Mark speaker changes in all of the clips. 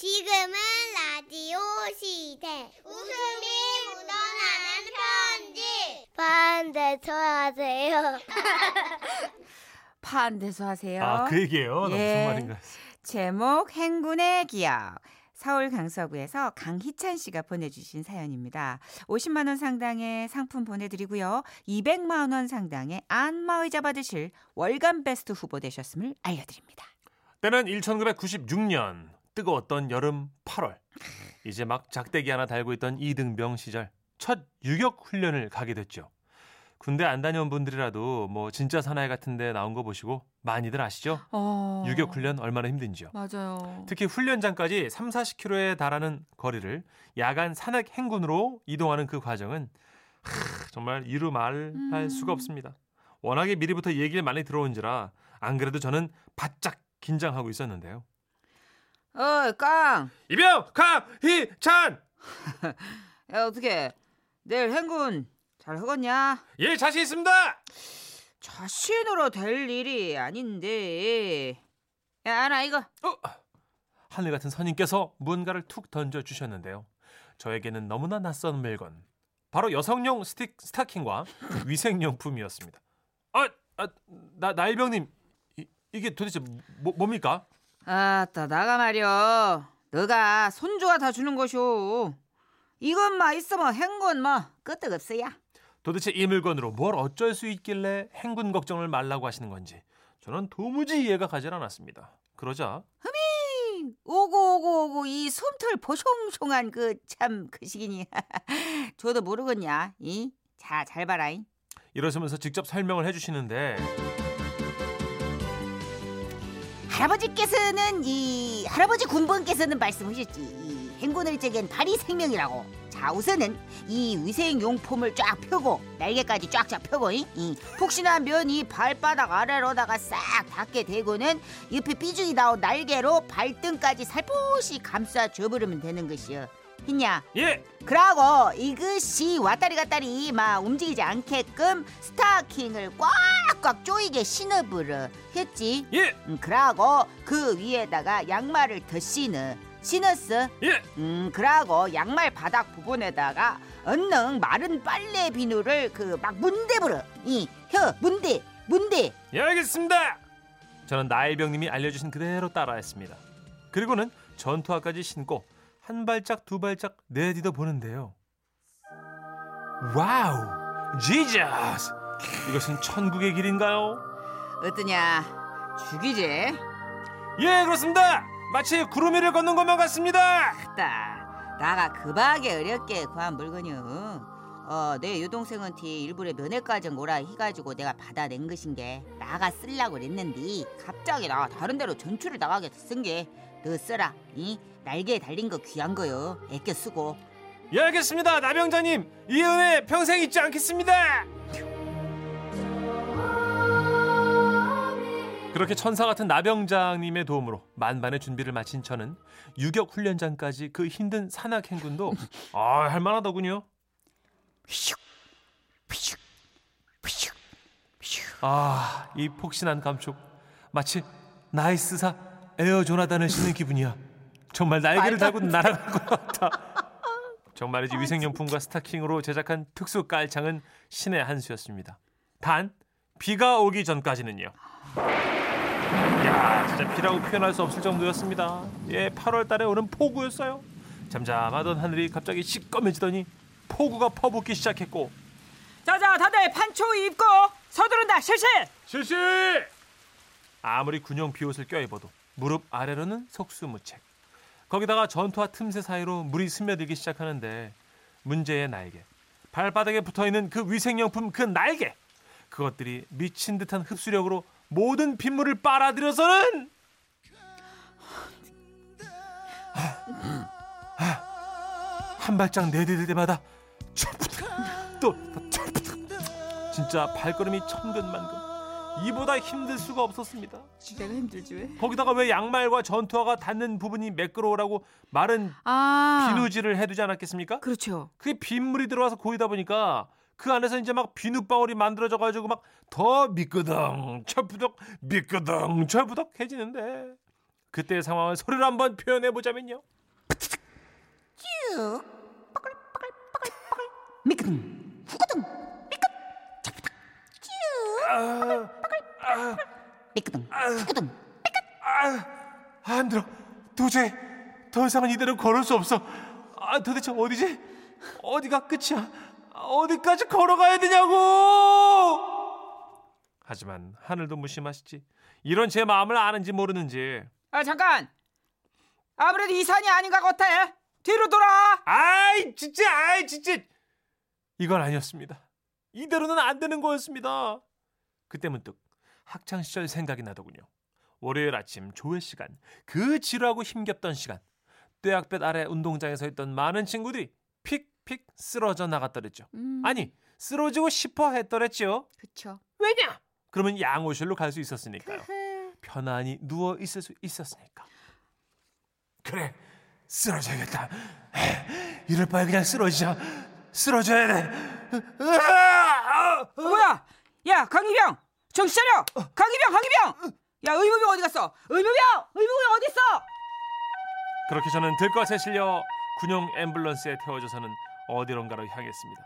Speaker 1: 지금은 라디오 시대. 웃음이 묻어나는 편지. 반대서 하세요.
Speaker 2: 판대서 하세요.
Speaker 3: 아, 그 얘기예요. 나
Speaker 2: 예.
Speaker 3: 무슨 말인가.
Speaker 2: 제목 행군의 기억. 서울 강서구에서 강희찬 씨가 보내주신 사연입니다. 50만 원 상당의 상품 보내드리고요. 200만 원 상당의 안마의자 받으실 월간 베스트 후보 되셨음을 알려드립니다.
Speaker 3: 때는 1996년 뜨거웠던 여름 8월. 이제 막 작대기 하나 달고 있던 이등병 시절 첫 유격 훈련을 가게 됐죠. 군대 안 다녀온 분들이라도 뭐 진짜 사나이 같은데 나온 거 보시고 많이들 아시죠?
Speaker 2: 어...
Speaker 3: 유격 훈련 얼마나 힘든지요.
Speaker 2: 맞아요.
Speaker 3: 특히 훈련장까지 3, 40km에 달하는 거리를 야간 산악 행군으로 이동하는 그 과정은 하, 정말 이루 말할
Speaker 2: 음.
Speaker 3: 수가 없습니다. 워낙에 미리부터 얘기를 많이 들어온지라 안 그래도 저는 바짝 긴장하고 있었는데요.
Speaker 2: 어이 깡.
Speaker 3: 이병 강희찬
Speaker 2: 야 어떻게 내일 행군 잘 하겠냐?
Speaker 3: 예 자신 있습니다.
Speaker 2: 자신으로 될 일이 아닌데. 야나 이거
Speaker 3: 어, 하늘 같은 선임께서 무언가를 툭 던져 주셨는데요. 저에게는 너무나 낯선 물건. 바로 여성용 스틱 스타킹과 위생용품이었습니다. 아, 아 나, 나일병님 이, 이게 도대체 뭐, 뭡니까?
Speaker 2: 아따 나가 말이여. 너가 손주가 다 주는 것이오. 이것만 있으면 행군 뭐 끄떡 없어야.
Speaker 3: 도대체 이 물건으로 뭘 어쩔 수 있길래 행군 걱정을 말라고 하시는 건지 저는 도무지 이해가 가질 않았습니다. 그러자
Speaker 2: 오고 오고 오고 이 솜털 보송송한 그참그 시기니. 저도 모르겠냐 이 자 잘 봐라 이.
Speaker 3: 이러시면서 직접 설명을 해주시는데
Speaker 2: 할아버지께서는 이 할아버지 군번께서는 말씀하셨지. 이 행군을 제겐 발이 생명이라고. 자 우선은 이 위생용품을 쫙 펴고 날개까지 쫙쫙 펴고 이, 이 혹시나 면이 발바닥 아래로다가 싹 닿게 되고는 옆에 삐죽이 나온 날개로 발등까지 살포시 감싸 줘버리면 되는 것이여 했냐?
Speaker 3: 예.
Speaker 2: 그러고 이것이 왔다리 갔다리 막 움직이지 않게끔 스타킹을 꽉꽉 조이게 신어버려 했지.
Speaker 3: 예,
Speaker 2: 음, 그러고 그 위에다가 양말을 더 신어 신었어
Speaker 3: 예.
Speaker 2: 음 그러고 양말 바닥 부분에다가 얼른 마른 빨래 비누를 그 막 문대버려 이혀 문대 문대.
Speaker 3: 예, 알겠습니다. 저는 나일병님이 알려주신 그대로 따라했습니다. 그리고는 전투화까지 신고 한 발짝 두 발짝 내디뎌 보는데요. Wow, Jesus! 이것은 천국의 길인가요?
Speaker 2: 어떠냐 죽이지
Speaker 3: 예, 그렇습니다. 마치 구름 위를 걷는 것만 같습니다.
Speaker 2: 맞다. 나가 급하게 어렵게 구한 물건이요. 어, 내 여동생은 뒤 일부러 면회까지 오라 해가지고 내가 받아낸 것인 게 나가 쓰려고 그랬는데 갑자기 나 다른 데로 전출을 나가게 됐은 게 너 써라. 이 날개에 달린 거 귀한 거요. 애껴 쓰고.
Speaker 3: 예, 알겠습니다. 나병자님, 이 은혜 평생 잊지 않겠습니다. 그렇게 천사 같은 나병장님의 도움으로 만반의 준비를 마친 저는 유격 훈련장까지 그 힘든 산악 행군도 아 할만하더군요. 아, 이 폭신한 감촉 마치 나이스사 에어 조나단을 신는 기분이야. 정말 날개를 달고 날아갈 것 같아. 정말이지 위생용품과 스타킹으로 제작한 특수 깔창은 신의 한 수였습니다. 단 비가 오기 전까지는요. 야, 진짜 비라고 표현할 수 없을 정도였습니다. 예, 8월 달에 오는 폭우였어요. 잠잠하던 하늘이 갑자기 시꺼매지더니 폭우가 퍼붓기 시작했고
Speaker 2: 자자 다들 판초 입고 서두른다 실실.
Speaker 3: 실시! 아무리 군용 비옷을 껴입어도 무릎 아래로는 속수무책. 거기다가 전투와 틈새 사이로 물이 스며들기 시작하는데 문제의 날개. 발바닥에 붙어있는 그 위생용품 그 날개. 그것들이 미친 듯한 흡수력으로 모든 빗물을 빨아들여서는 한 발짝 내디딜 때마다 또 진짜 발걸음이 천근만근 이보다 힘들 수가 없었습니다.
Speaker 2: 내가 힘들지 왜?
Speaker 3: 거기다가 왜 양말과 전투화가 닿는 부분이 매끄러우라고 마른
Speaker 2: 아
Speaker 3: 비누질을 해두지 않았겠습니까?
Speaker 2: 그렇죠.
Speaker 3: 그게 빗물이 들어와서 고이다 보니까 그 안에서 이제 막 비눗방울이 만들어져 가지고 막 더 미끄덩 철푸덕 미끄덩 철푸덕 해지는데 그때의 상황을 소리로 한번 표현해 보자면요.
Speaker 4: 쭉 빠글빠글빠글빠글 미끄덩 후끄덩 미끄 자푸닥 쭉 미끄덩 후끄덩
Speaker 3: 아, 안 들어. 도저히 더 이상은 이대로 걸을 수 없어. 아, 도대체 어디지? 어디가 끝이야? 어디까지 걸어가야 되냐고! 하지만 하늘도 무심하시지. 이런 제 마음을 아는지 모르는지.
Speaker 2: 아 잠깐. 아무래도 이 산이 아닌가 같아. 뒤로 돌아.
Speaker 3: 아이, 진짜, 아이, 진짜. 이건 아니었습니다. 이대로는 안 되는 거였습니다. 그 때 문득 학창 시절 생각이 나더군요. 월요일 아침 조회 시간, 그 지루하고 힘겹던 시간. 떼약볕 아래 운동장에 서 있던 많은 친구들이 픽픽 쓰러져 나갔더랬죠.
Speaker 2: 음,
Speaker 3: 아니, 쓰러지고 싶어 했더랬죠.
Speaker 2: 그쵸.
Speaker 3: 왜냐? 그러면 양호실로 갈 수 있었으니까요. 편안히 누워 있을 수 있었으니까. 그래, 쓰러져야겠다. 이럴 바에 그냥 쓰러지자. 쓰러져야 돼.
Speaker 2: 어, 뭐야? 야 강희병 정신 차려. 강희병 강희병. 야 의무병 어디 갔어? 의무병 의무병 어디 있어?
Speaker 3: 그렇게 저는 들것에 실려 군용 앰뷸런스에 태워져서는 어디론가로 향했습니다.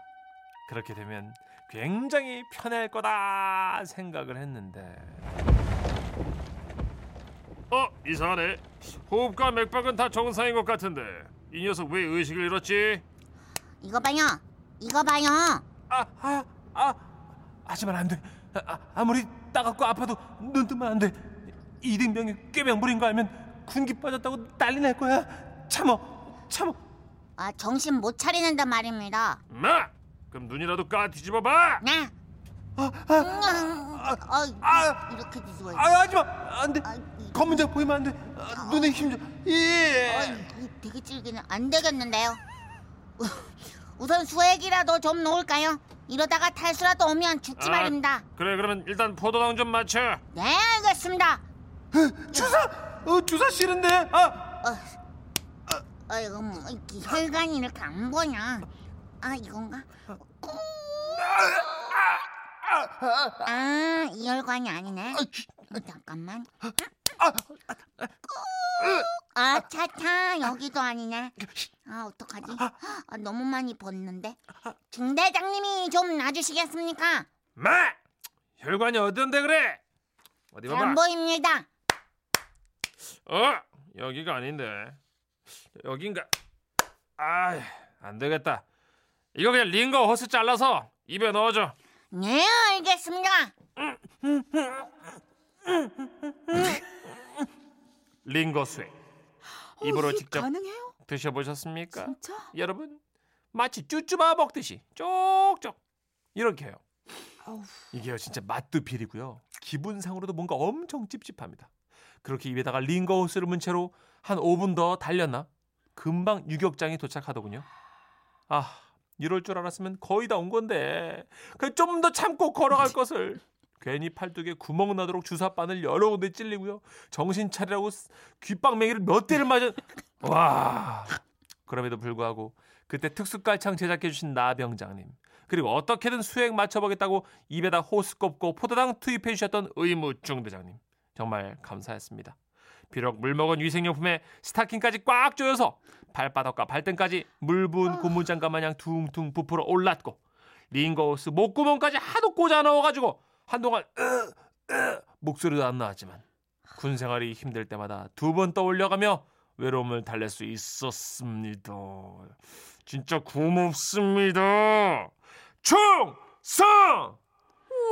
Speaker 3: 그렇게 되면 굉장히 편할 거다 생각을 했는데 어 이상하네 호흡과 맥박은 다 정상인 것 같은데 이 녀석 왜 의식을 잃었지?
Speaker 4: 이거 봐요 이거 봐요
Speaker 3: 아, 아, 아, 하지만 안 돼. 아, 아무리 따갑고 아파도 눈 뜨면 안 돼. 이등병이 꾀병 부린 거 알면 군기 빠졌다고 난리 날 거야. 참어, 참어.
Speaker 4: 아 정신 못 차리는데 말입니다
Speaker 3: 마, 그럼 눈이라도 까 뒤집어봐.
Speaker 4: 네
Speaker 3: 아,
Speaker 4: 어,
Speaker 3: 아,
Speaker 4: 이렇게 뒤집어야
Speaker 3: 아, 하지 마. 안 돼.
Speaker 4: 아, 이-
Speaker 3: 검은 자 보이면 안 돼. 아, 눈에 힘 줘. 예.
Speaker 4: 어, 이거 되게 질기네. 안 되겠는데요. 우선 수액이라도 좀 놓을까요? 이러다가 탈수라도 오면 죽지
Speaker 3: 아.
Speaker 4: 말입니다.
Speaker 3: 그래, 그러면 일단 포도당 좀 맞춰.
Speaker 4: 네, 알겠습니다.
Speaker 3: 주사, 어, 주사 싫은데. 아,
Speaker 4: 어, 어, 이거 뭐 이렇게 혈관이 이렇게 안 보냐? 아, 이건가? 아, 이 혈관이 아니네. 어, 잠깐만. 아, 차차 여기도 아니네. 아, 어떡하지? 아, 너무 많이 벗는데. 중대장님이 좀 놔주시겠습니까?
Speaker 3: 마. 혈관이 어딘데 그래? 어디 봐봐.
Speaker 4: 안 보입니다.
Speaker 3: 어 여기가 아닌데 여긴가 아 안 되겠다 이거 그냥 링거 호스 잘라서 입에 넣어줘
Speaker 4: 네, 알겠습니다.
Speaker 3: 링거 수액 입으로
Speaker 2: 어, 이게
Speaker 3: 직접
Speaker 2: 가능해요?
Speaker 3: 드셔보셨습니까?
Speaker 2: 진짜?
Speaker 3: 여러분 마치 쭈쭈바 먹듯이 쪽쪽 이렇게 해요. 이게요 진짜 맛도 비리고요. 기분상으로도 뭔가 엄청 찝찝합니다. 그렇게 입에다가 링거 호스를 문 채로 한 5분 더 달렸나? 금방 유격장이 도착하더군요. 아 이럴 줄 알았으면 거의 다 온 건데. 그 좀 더 참고 걸어갈 것을 괜히 팔뚝에 구멍 나도록 주사바늘 여러 군데 찔리고요. 정신 차리라고 스- 귓방맹이를 몇 대를 맞아 와. 그럼에도 불구하고 그때 특수깔창 제작해 주신 나 병장님 그리고 어떻게든 수액 맞춰보겠다고 입에다 호스 꼽고 포도당 투입해 주셨던 의무 중 대장님 정말 감사했습니다. 비록 물 먹은 위생용품에 스타킹까지 꽉 조여서 발바닥과 발등까지 물 부은 고무장갑 마냥 퉁퉁 부풀어 올랐고 링거호스 목구멍까지 하도 꽂아 넣어가지고 한동안 으, 으, 목소리도 안 나왔지만 군 생활이 힘들 때마다 두 번 떠올려가며 외로움을 달랠 수 있었습니다. 진짜 고맙습니다. 충성!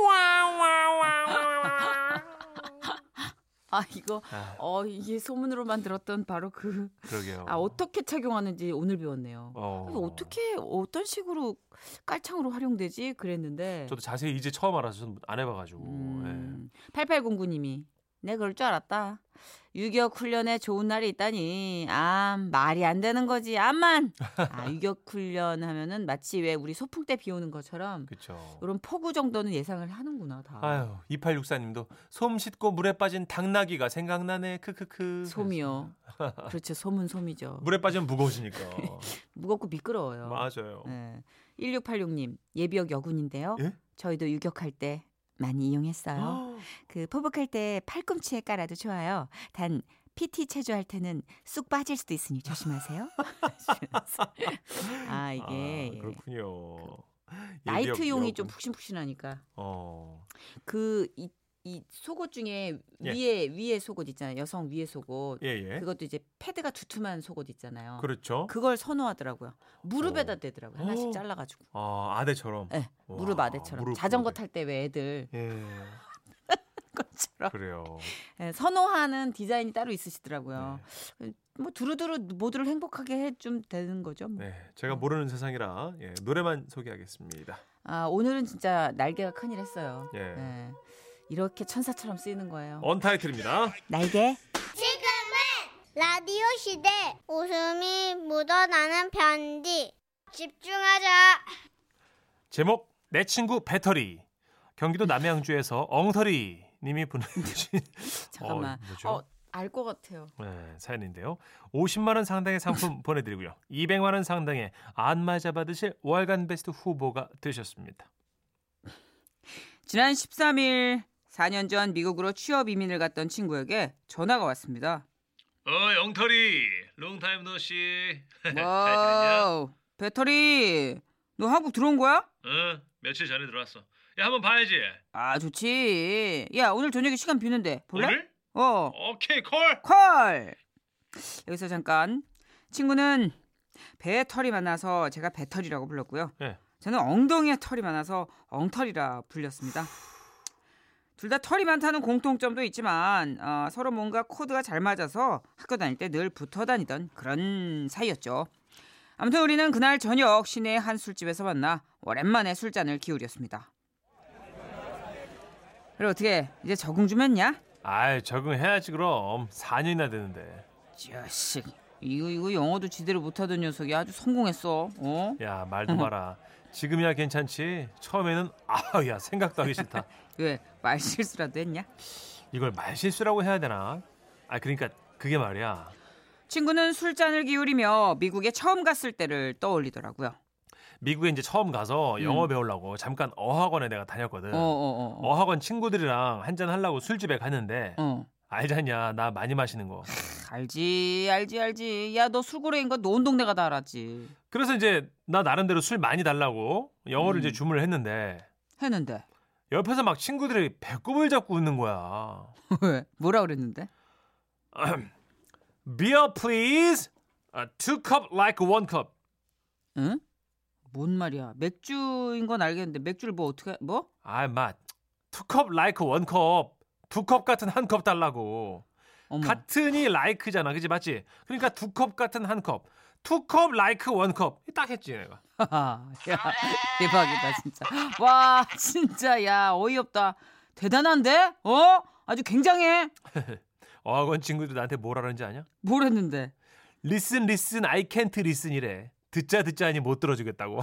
Speaker 3: 와와와와.
Speaker 2: 아 이거
Speaker 3: 아,
Speaker 2: 어 이게 소문으로만 들었던 바로 그
Speaker 3: 그러게요.
Speaker 2: 아 어떻게 착용하는지 오늘 배웠네요.
Speaker 3: 어.
Speaker 2: 어떻게 어떤 식으로 깔창으로 활용되지 그랬는데
Speaker 3: 저도 자세히 이제 처음 알아서 저는 안 해봐가지고.
Speaker 2: 음, 8809님이 내 그럴 줄 알았다. 유격 훈련에 좋은 날이 있다니. 아, 말이 안 되는 거지. 암만. 아, 유격 훈련 하면은 마치 왜 우리 소풍 때 비 오는 것처럼
Speaker 3: 예. 그렇죠.
Speaker 2: 이런 폭우 정도는 예상을 하는구나, 다.
Speaker 3: 아유, 2864 님도 솜 씻고 물에 빠진 당나귀가 생각나네. 크크크.
Speaker 2: 솜이요. 그렇죠. 솜은 솜이죠.
Speaker 3: 물에 빠지면 무거워지니까.
Speaker 2: 무겁고 미끄러워요.
Speaker 3: 맞아요.
Speaker 2: 네. 1686 님, 예비역 여군인데요.
Speaker 3: 예?
Speaker 2: 저희도 유격할 때 많이 이용했어요. 그 포복할 때 팔꿈치에 깔아도 좋아요. 단 PT 체조할 때는 쑥 빠질 수도 있으니 조심하세요. 아 이게
Speaker 3: 아, 그렇군요.
Speaker 2: 나이트용이
Speaker 3: 예비역,
Speaker 2: 좀. 푹신푹신하니까
Speaker 3: 어.
Speaker 2: 그 이 이 속옷 중에
Speaker 3: 예.
Speaker 2: 위에 위에 속옷 있잖아요. 여성 위에 속옷.
Speaker 3: 예, 예.
Speaker 2: 그것도 이제 패드가 두툼한 속옷 있잖아요.
Speaker 3: 그렇죠.
Speaker 2: 그걸 선호하더라고요. 무릎에다
Speaker 3: 어.
Speaker 2: 대더라고요. 하나씩
Speaker 3: 어.
Speaker 2: 잘라 가지고.
Speaker 3: 아, 아대처럼.
Speaker 2: 네,
Speaker 3: 와,
Speaker 2: 무릎 아대처럼.
Speaker 3: 무릎
Speaker 2: 자전거. 탈 때 왜 애들
Speaker 3: 예.
Speaker 2: 것처럼
Speaker 3: 그래요.
Speaker 2: 예, 선호하는 디자인이 따로 있으시더라고요. 뭐 두루두루 모두를 행복하게 해 좀 되는 거죠. 뭐.
Speaker 3: 네. 제가 모르는 세상이라 예, 노래만 소개하겠습니다.
Speaker 2: 아 오늘은 진짜 날개가 큰일 했어요.
Speaker 3: 예.
Speaker 2: 예. 이렇게 천사처럼 쓰이는 거예요.
Speaker 3: 언타이틀입니다.
Speaker 2: 날개.
Speaker 1: 지금은 라디오 시대 웃음이 묻어나는 편지 집중하자
Speaker 3: 제목 내 친구 배터리. 경기도 남양주에서 엉터리 님이 보내주신
Speaker 2: 잠깐만.
Speaker 3: 어?
Speaker 2: 어, 알것 같아요.
Speaker 3: 네, 사연인데요. 50만 원 상당의 상품 보내드리고요. 200만 원 상당의 안마자 받으실 월간 베스트 후보가 되셨습니다.
Speaker 2: 지난 13일 4년 전 미국으로 취업 이민을 갔던 친구에게 전화가 왔습니다.
Speaker 3: 어, 엉털이. Long time no
Speaker 2: see. Wow, 배털이. 너 한국 들어온 거야?
Speaker 3: 어, 며칠 전에 들어왔어. 야, 한번 봐야지.
Speaker 2: 아, 좋지. 야, 오늘 저녁에 시간 비는데 볼래? 어,
Speaker 3: 오케이, 콜.
Speaker 2: 콜. 여기서 잠깐. 친구는 배에 털이 많아서 제가 배털이라고 불렀고요.
Speaker 3: 네.
Speaker 2: 저는 엉덩이에 털이 많아서 엉털이라 불렸습니다. 둘 다 털이 많다는 공통점도 있지만 어, 서로 뭔가 코드가 잘 맞아서 학교 다닐 때 늘 붙어 다니던 그런 사이였죠. 아무튼 우리는 그날 저녁 시내 한 술집에서 만나 오랜만에 술잔을 기울였습니다. 그리고 어떻게 이제 적응 좀 했냐?
Speaker 3: 아이, 적응해야지 그럼. 4년이나 되는데.
Speaker 2: 자식 이거 이거 영어도 제대로 못하던 녀석이 아주 성공했어. 어?
Speaker 3: 야, 말도 마라. 지금이야 괜찮지. 처음에는 아, 야, 생각도 하기 싫다.
Speaker 2: 왜 말 실수라도 했냐?
Speaker 3: 이걸 말실수라고 해야 되나? 아, 그러니까 그게 말이야.
Speaker 2: 친구는 술잔을 기울이며 미국에 처음 갔을 때를 떠올리더라고요.
Speaker 3: 미국에 이제 처음 가서 영어
Speaker 2: 음.
Speaker 3: 배우려고 잠깐 어학원에 내가 다녔거든.
Speaker 2: 어, 어, 어. 어.
Speaker 3: 어학원 친구들이랑 한잔 하려고 술집에 갔는데
Speaker 2: 어.
Speaker 3: 알잖냐 나 많이 마시는 거
Speaker 2: 알지, 알지, 알지. 야, 너 술고래인 거온 동네가 다 알았지.
Speaker 3: 그래서 이제 나 나름대로 술 많이 달라고 영어를
Speaker 2: 음.
Speaker 3: 이제 주문을 했는데
Speaker 2: 했는데
Speaker 3: 옆에서 막 친구들이 배꼽을 잡고 웃는 거야
Speaker 2: 왜? 뭐라 그랬는데?
Speaker 3: Beer please uh, Two cup like one cup
Speaker 2: 응? 뭔 말이야? 맥주인 건 알겠는데 맥주를 뭐 어떻게 뭐?
Speaker 3: 아맛 Two cup like one cup 두컵 같은 한 컵 달라고
Speaker 2: 어머.
Speaker 3: 같은이 like잖아 그지 맞지 그러니까 두 컵 같은 한 컵 투컵 like one cup 딱 했지 내가
Speaker 2: 야, 대박이다 진짜. 와, 진짜 야 어이없다. 대단한데? 어? 아주 굉장해.
Speaker 3: 어학원 친구들 나한테 뭐라 그러는지 아냐?
Speaker 2: 뭘 했는데?
Speaker 3: listen listen I can't listen이래 듣자 듣자 하니 못 들어주겠다고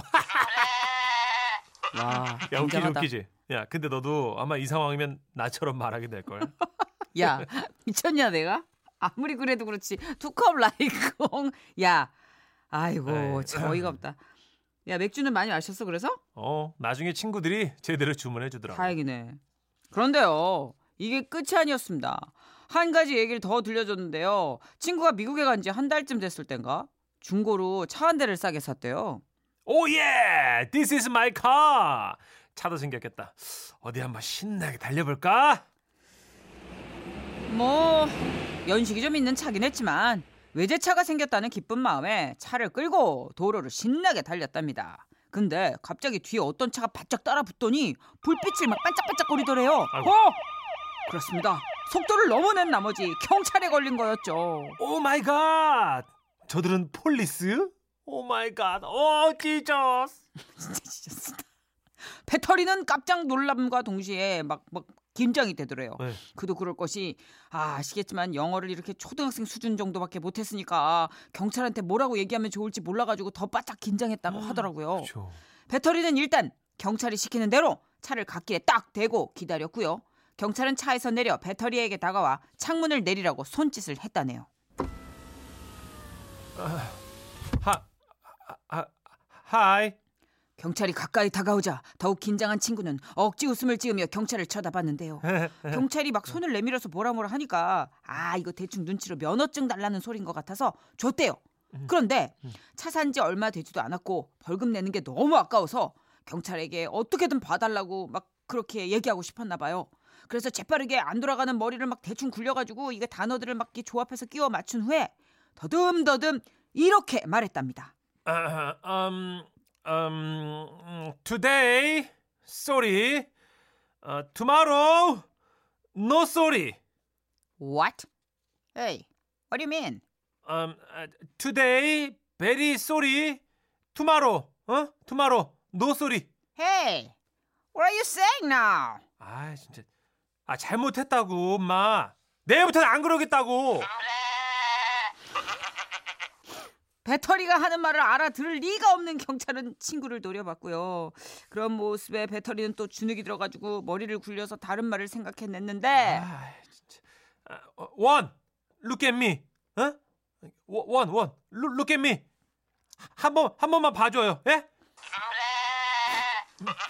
Speaker 2: 와,
Speaker 3: 야 웃기지. 웃기지 야 근데 너도 아마 이 상황이면 나처럼 말하게 될걸
Speaker 2: 야, 미쳤냐 내가? 아무리 그래도 그렇지. 투컵 라이콩. 야, 아이고. 참 어이가 없다. 야, 맥주는 많이 마셨어 그래서?
Speaker 3: 어 나중에 친구들이 제대로 주문해 주더라고
Speaker 2: 다행이네. 그런데요, 이게 끝이 아니었습니다. 한 가지 얘기를 더 들려줬는데요. 친구가 미국에 간 지 한 달쯤 됐을 땐가 중고로 차 한 대를 싸게 샀대요.
Speaker 3: 오예 this is my car 차도 생겼겠다 어디 한번 신나게 달려볼까?
Speaker 2: 뭐 연식이 좀 있는 차긴 했지만 외제차가 생겼다는 기쁜 마음에 차를 끌고 도로를 신나게 달렸답니다. 근데 갑자기 뒤에 어떤 차가 바짝 따라 붙더니 불빛을 막 반짝반짝거리더래요.
Speaker 3: 아이고.
Speaker 2: 어? 그렇습니다. 속도를 넘어낸 나머지 경찰에 걸린 거였죠.
Speaker 3: Oh my God 저들은 police? Oh my God Oh Jesus
Speaker 2: 진짜 지쳤어. 배터리는 깜짝 놀람과 동시에 막, 막 긴장이 되더래요.
Speaker 3: 네.
Speaker 2: 그도 그럴 것이 아, 아시겠지만 영어를 이렇게 초등학생 수준 정도밖에 못했으니까 경찰한테 뭐라고 얘기하면 좋을지 몰라가지고 더 바짝 긴장했다고 하더라고요.
Speaker 3: 그쵸.
Speaker 2: 배터리는 일단 경찰이 시키는 대로 차를 갓길에 딱 대고 기다렸고요. 경찰은 차에서 내려 배터리에게 다가와 창문을 내리라고 손짓을 했다네요.
Speaker 3: 하, 하, 하이
Speaker 2: 경찰이 가까이 다가오자 더욱 긴장한 친구는 억지 웃음을 지으며 경찰을 쳐다봤는데요. 경찰이 막 손을 내밀어서 뭐라 뭐라 하니까 아 이거 대충 눈치로 면허증 달라는 소린 것 같아서 줬대요. 그런데 차 산 지 얼마 되지도 않았고 벌금 내는 게 너무 아까워서 경찰에게 어떻게든 봐달라고 막 그렇게 얘기하고 싶었나 봐요. 그래서 재빠르게 안 돌아가는 머리를 막 대충 굴려가지고 이게 단어들을 막 조합해서 끼워 맞춘 후에 더듬더듬 이렇게 말했답니다.
Speaker 3: 아, um, um, today, sorry. Uh, tomorrow, no sorry.
Speaker 2: What? Hey, what do you mean?
Speaker 3: Um, uh, today, very sorry. Tomorrow, 어? Tomorrow, no sorry.
Speaker 2: Hey, what are you saying now?
Speaker 3: 아, 진짜. 아, 잘못했다고, 엄마. 내일부터는 안 그러겠다고.
Speaker 2: 배터리가 하는 말을 알아들을 리가 없는 경찰은 친구를 노려봤고요. 그런 모습에 배터리는 또 주눅이 들어가지고 머리를 굴려서 다른 말을 생각해냈는데
Speaker 3: 아. 아, 어, 원, look at me. 어? 원, 원, look, look at me. 한 번, 한 번만 봐줘요. 예?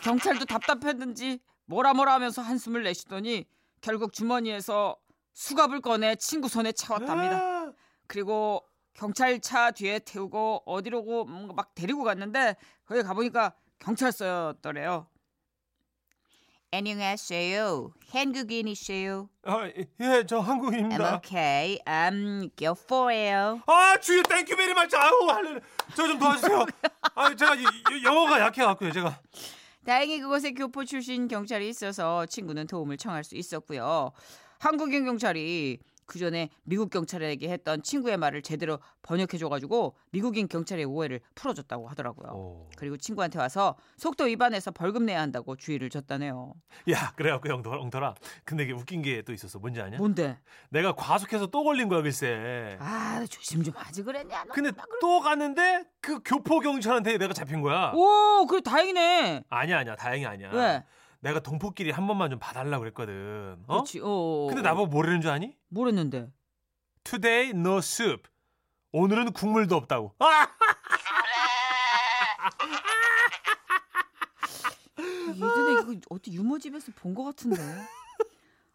Speaker 2: 경찰도 답답했는지 뭐라 뭐라 하면서 한숨을 내쉬더니 결국 주머니에서 수갑을 꺼내 친구 손에 채웠답니다.
Speaker 3: 아,
Speaker 2: 그리고 경찰차 뒤에 태우고 어디로고 뭔가 막 데리고 갔는데 거기 가보니까 경찰서였더래요. 안녕하세요. 한국인이세요.
Speaker 3: 아, 예, 저
Speaker 2: I'm
Speaker 3: 한국인입니다.
Speaker 2: okay. I'm 교포예요.
Speaker 3: 아, 주여, thank you very much. 아우, 할래. 저좀 도와주세요. 아, 제가 이- 이- 영어가 약해갖고요, 제가.
Speaker 2: 다행히 그곳에 교포 출신 경찰이 있어서 친구는 도움을 청할 수 있었고요. 한국인 경찰이 그 전에 미국 경찰에게 했던 친구의 말을 제대로 번역해줘가지고 미국인 경찰의 오해를 풀어줬다고 하더라고요.
Speaker 3: 오.
Speaker 2: 그리고 친구한테 와서 속도 위반해서 벌금 내야 한다고 주의를 줬다네요.
Speaker 3: 야, 그래갖고 영돌아, 엉돌아. 근데 이게 웃긴 게 또 있었어. 뭔지 아냐?
Speaker 2: 뭔데?
Speaker 3: 내가 과속해서 또 걸린 거야, 글쎄.
Speaker 2: 아 조심 좀 하지 그랬냐? 너?
Speaker 3: 근데 또 갔는데 그 교포 경찰한테 내가 잡힌 거야.
Speaker 2: 오, 그래 다행이네.
Speaker 3: 아니야, 아니야. 다행이 아니야.
Speaker 2: 왜?
Speaker 3: 내가 동포끼리 한 번만 좀 봐달라고 그랬거든. 어?
Speaker 2: 그렇지. 어.
Speaker 3: 근데 나보고 뭐라는 줄 아니?
Speaker 2: 뭐랬는데?
Speaker 3: Today no soup. 오늘은 국물도 없다고. 아!
Speaker 2: 예전에 이거 어디 유머집에서 본 것 같은데.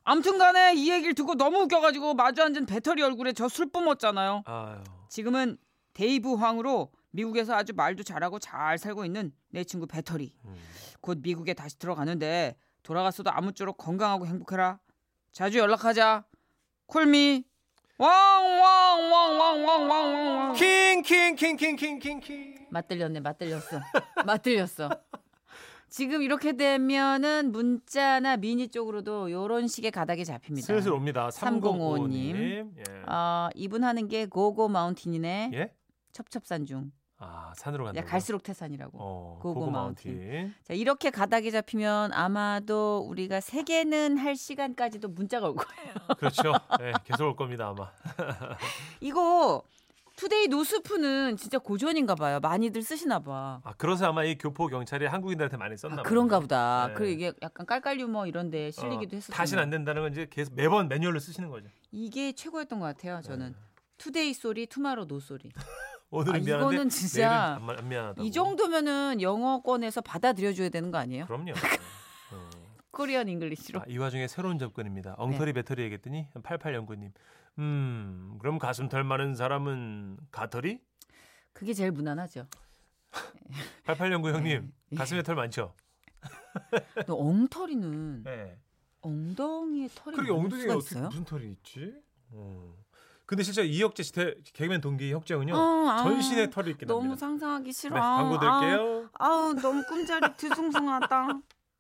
Speaker 2: 아무튼간에 이 얘기를 듣고 너무 웃겨가지고 마주 앉은 배터리 얼굴에 저 술 뿜었잖아요.
Speaker 3: 아유.
Speaker 2: 지금은 데이브 황으로 미국에서 아주 말도 잘하고 잘 살고 있는 내 친구 배터리.
Speaker 3: 음.
Speaker 2: 곧 미국에 다시 들어가는데 돌아갔어도 아무쪼록 건강하고 행복해라. 자주 연락하자. Call me. 왕왕왕왕왕왕왕.
Speaker 3: 킹킹킹킹킹킹킹.
Speaker 2: 맞들렸네. 맞들렸어. 맞들렸어. 지금 이렇게 되면은 문자나 미니 쪽으로도 요런 식의 가닥이 잡힙니다.
Speaker 3: 슬슬 옵니다. 3055님.
Speaker 2: 3055님.
Speaker 3: 예.
Speaker 2: 어, 이분 하는 게 go go mountain이네.
Speaker 3: 예?
Speaker 2: 첩첩산중.
Speaker 3: 아, 산으로
Speaker 2: 야,
Speaker 3: 간다.
Speaker 2: 갈수록 태산이라고.
Speaker 3: 어,
Speaker 2: go go, go
Speaker 3: go mountain. Mountain.
Speaker 2: 자, 이렇게 가닥이 잡히면 아마도 우리가 세 개는 할 시간까지도 문자가 올 거예요.
Speaker 3: 그렇죠. 예, 계속 올 겁니다, 아마.
Speaker 2: 이거 today 노스프는 진짜 고전인가 봐요. 많이들 쓰시나 봐.
Speaker 3: 아, 그래서 아마 이 교포 경찰이 한국인들한테 많이 썼나
Speaker 2: 아,
Speaker 3: 봐요.
Speaker 2: 그런가 보다.
Speaker 3: 네.
Speaker 2: 그리고 이게 약간 깔깔 유머 이런 데 실리기도
Speaker 3: 어,
Speaker 2: 했었어요.
Speaker 3: 다시는 안 된다는 건 이제 계속 매번 매뉴얼로 쓰시는 거죠.
Speaker 2: 이게 최고였던 것 같아요. 저는
Speaker 3: 네.
Speaker 2: Today sorry, tomorrow no sorry.
Speaker 3: 오늘은
Speaker 2: 아,
Speaker 3: 미안한데
Speaker 2: 이거는 진짜
Speaker 3: 내일은 안, 안 미안하다고.
Speaker 2: 이 정도면은 영어권에서 받아들여 줘야 되는 거 아니에요?
Speaker 3: 그럼요. 어.
Speaker 2: Korean English로.
Speaker 3: 아, 이 와중에 새로운 접근입니다. 엉터리
Speaker 2: 네.
Speaker 3: 배터리 얘기했더니 8809님. 음, 그럼 가슴 털 많은 사람은 가터리?
Speaker 2: 그게 제일 무난하죠.
Speaker 3: 8809 형님,
Speaker 2: 예.
Speaker 3: 가슴에 털 많죠?
Speaker 2: 너 엉터리는
Speaker 3: 네.
Speaker 2: 엉덩이에 털이
Speaker 3: 그러게 엉덩이에 어떻게
Speaker 2: 있어요?
Speaker 3: 무슨 털이 있지? 어. 근데 진짜 이혁재 씨 대- 개그맨 동기 혁재은요.
Speaker 2: 어, 아,
Speaker 3: 전신에 털이 있긴
Speaker 2: 너무
Speaker 3: 합니다.
Speaker 2: 상상하기 싫어.
Speaker 3: 네, 광고
Speaker 2: 아,
Speaker 3: 드릴게요.
Speaker 2: 아우 너무 꿈자리 뒤숭숭하다.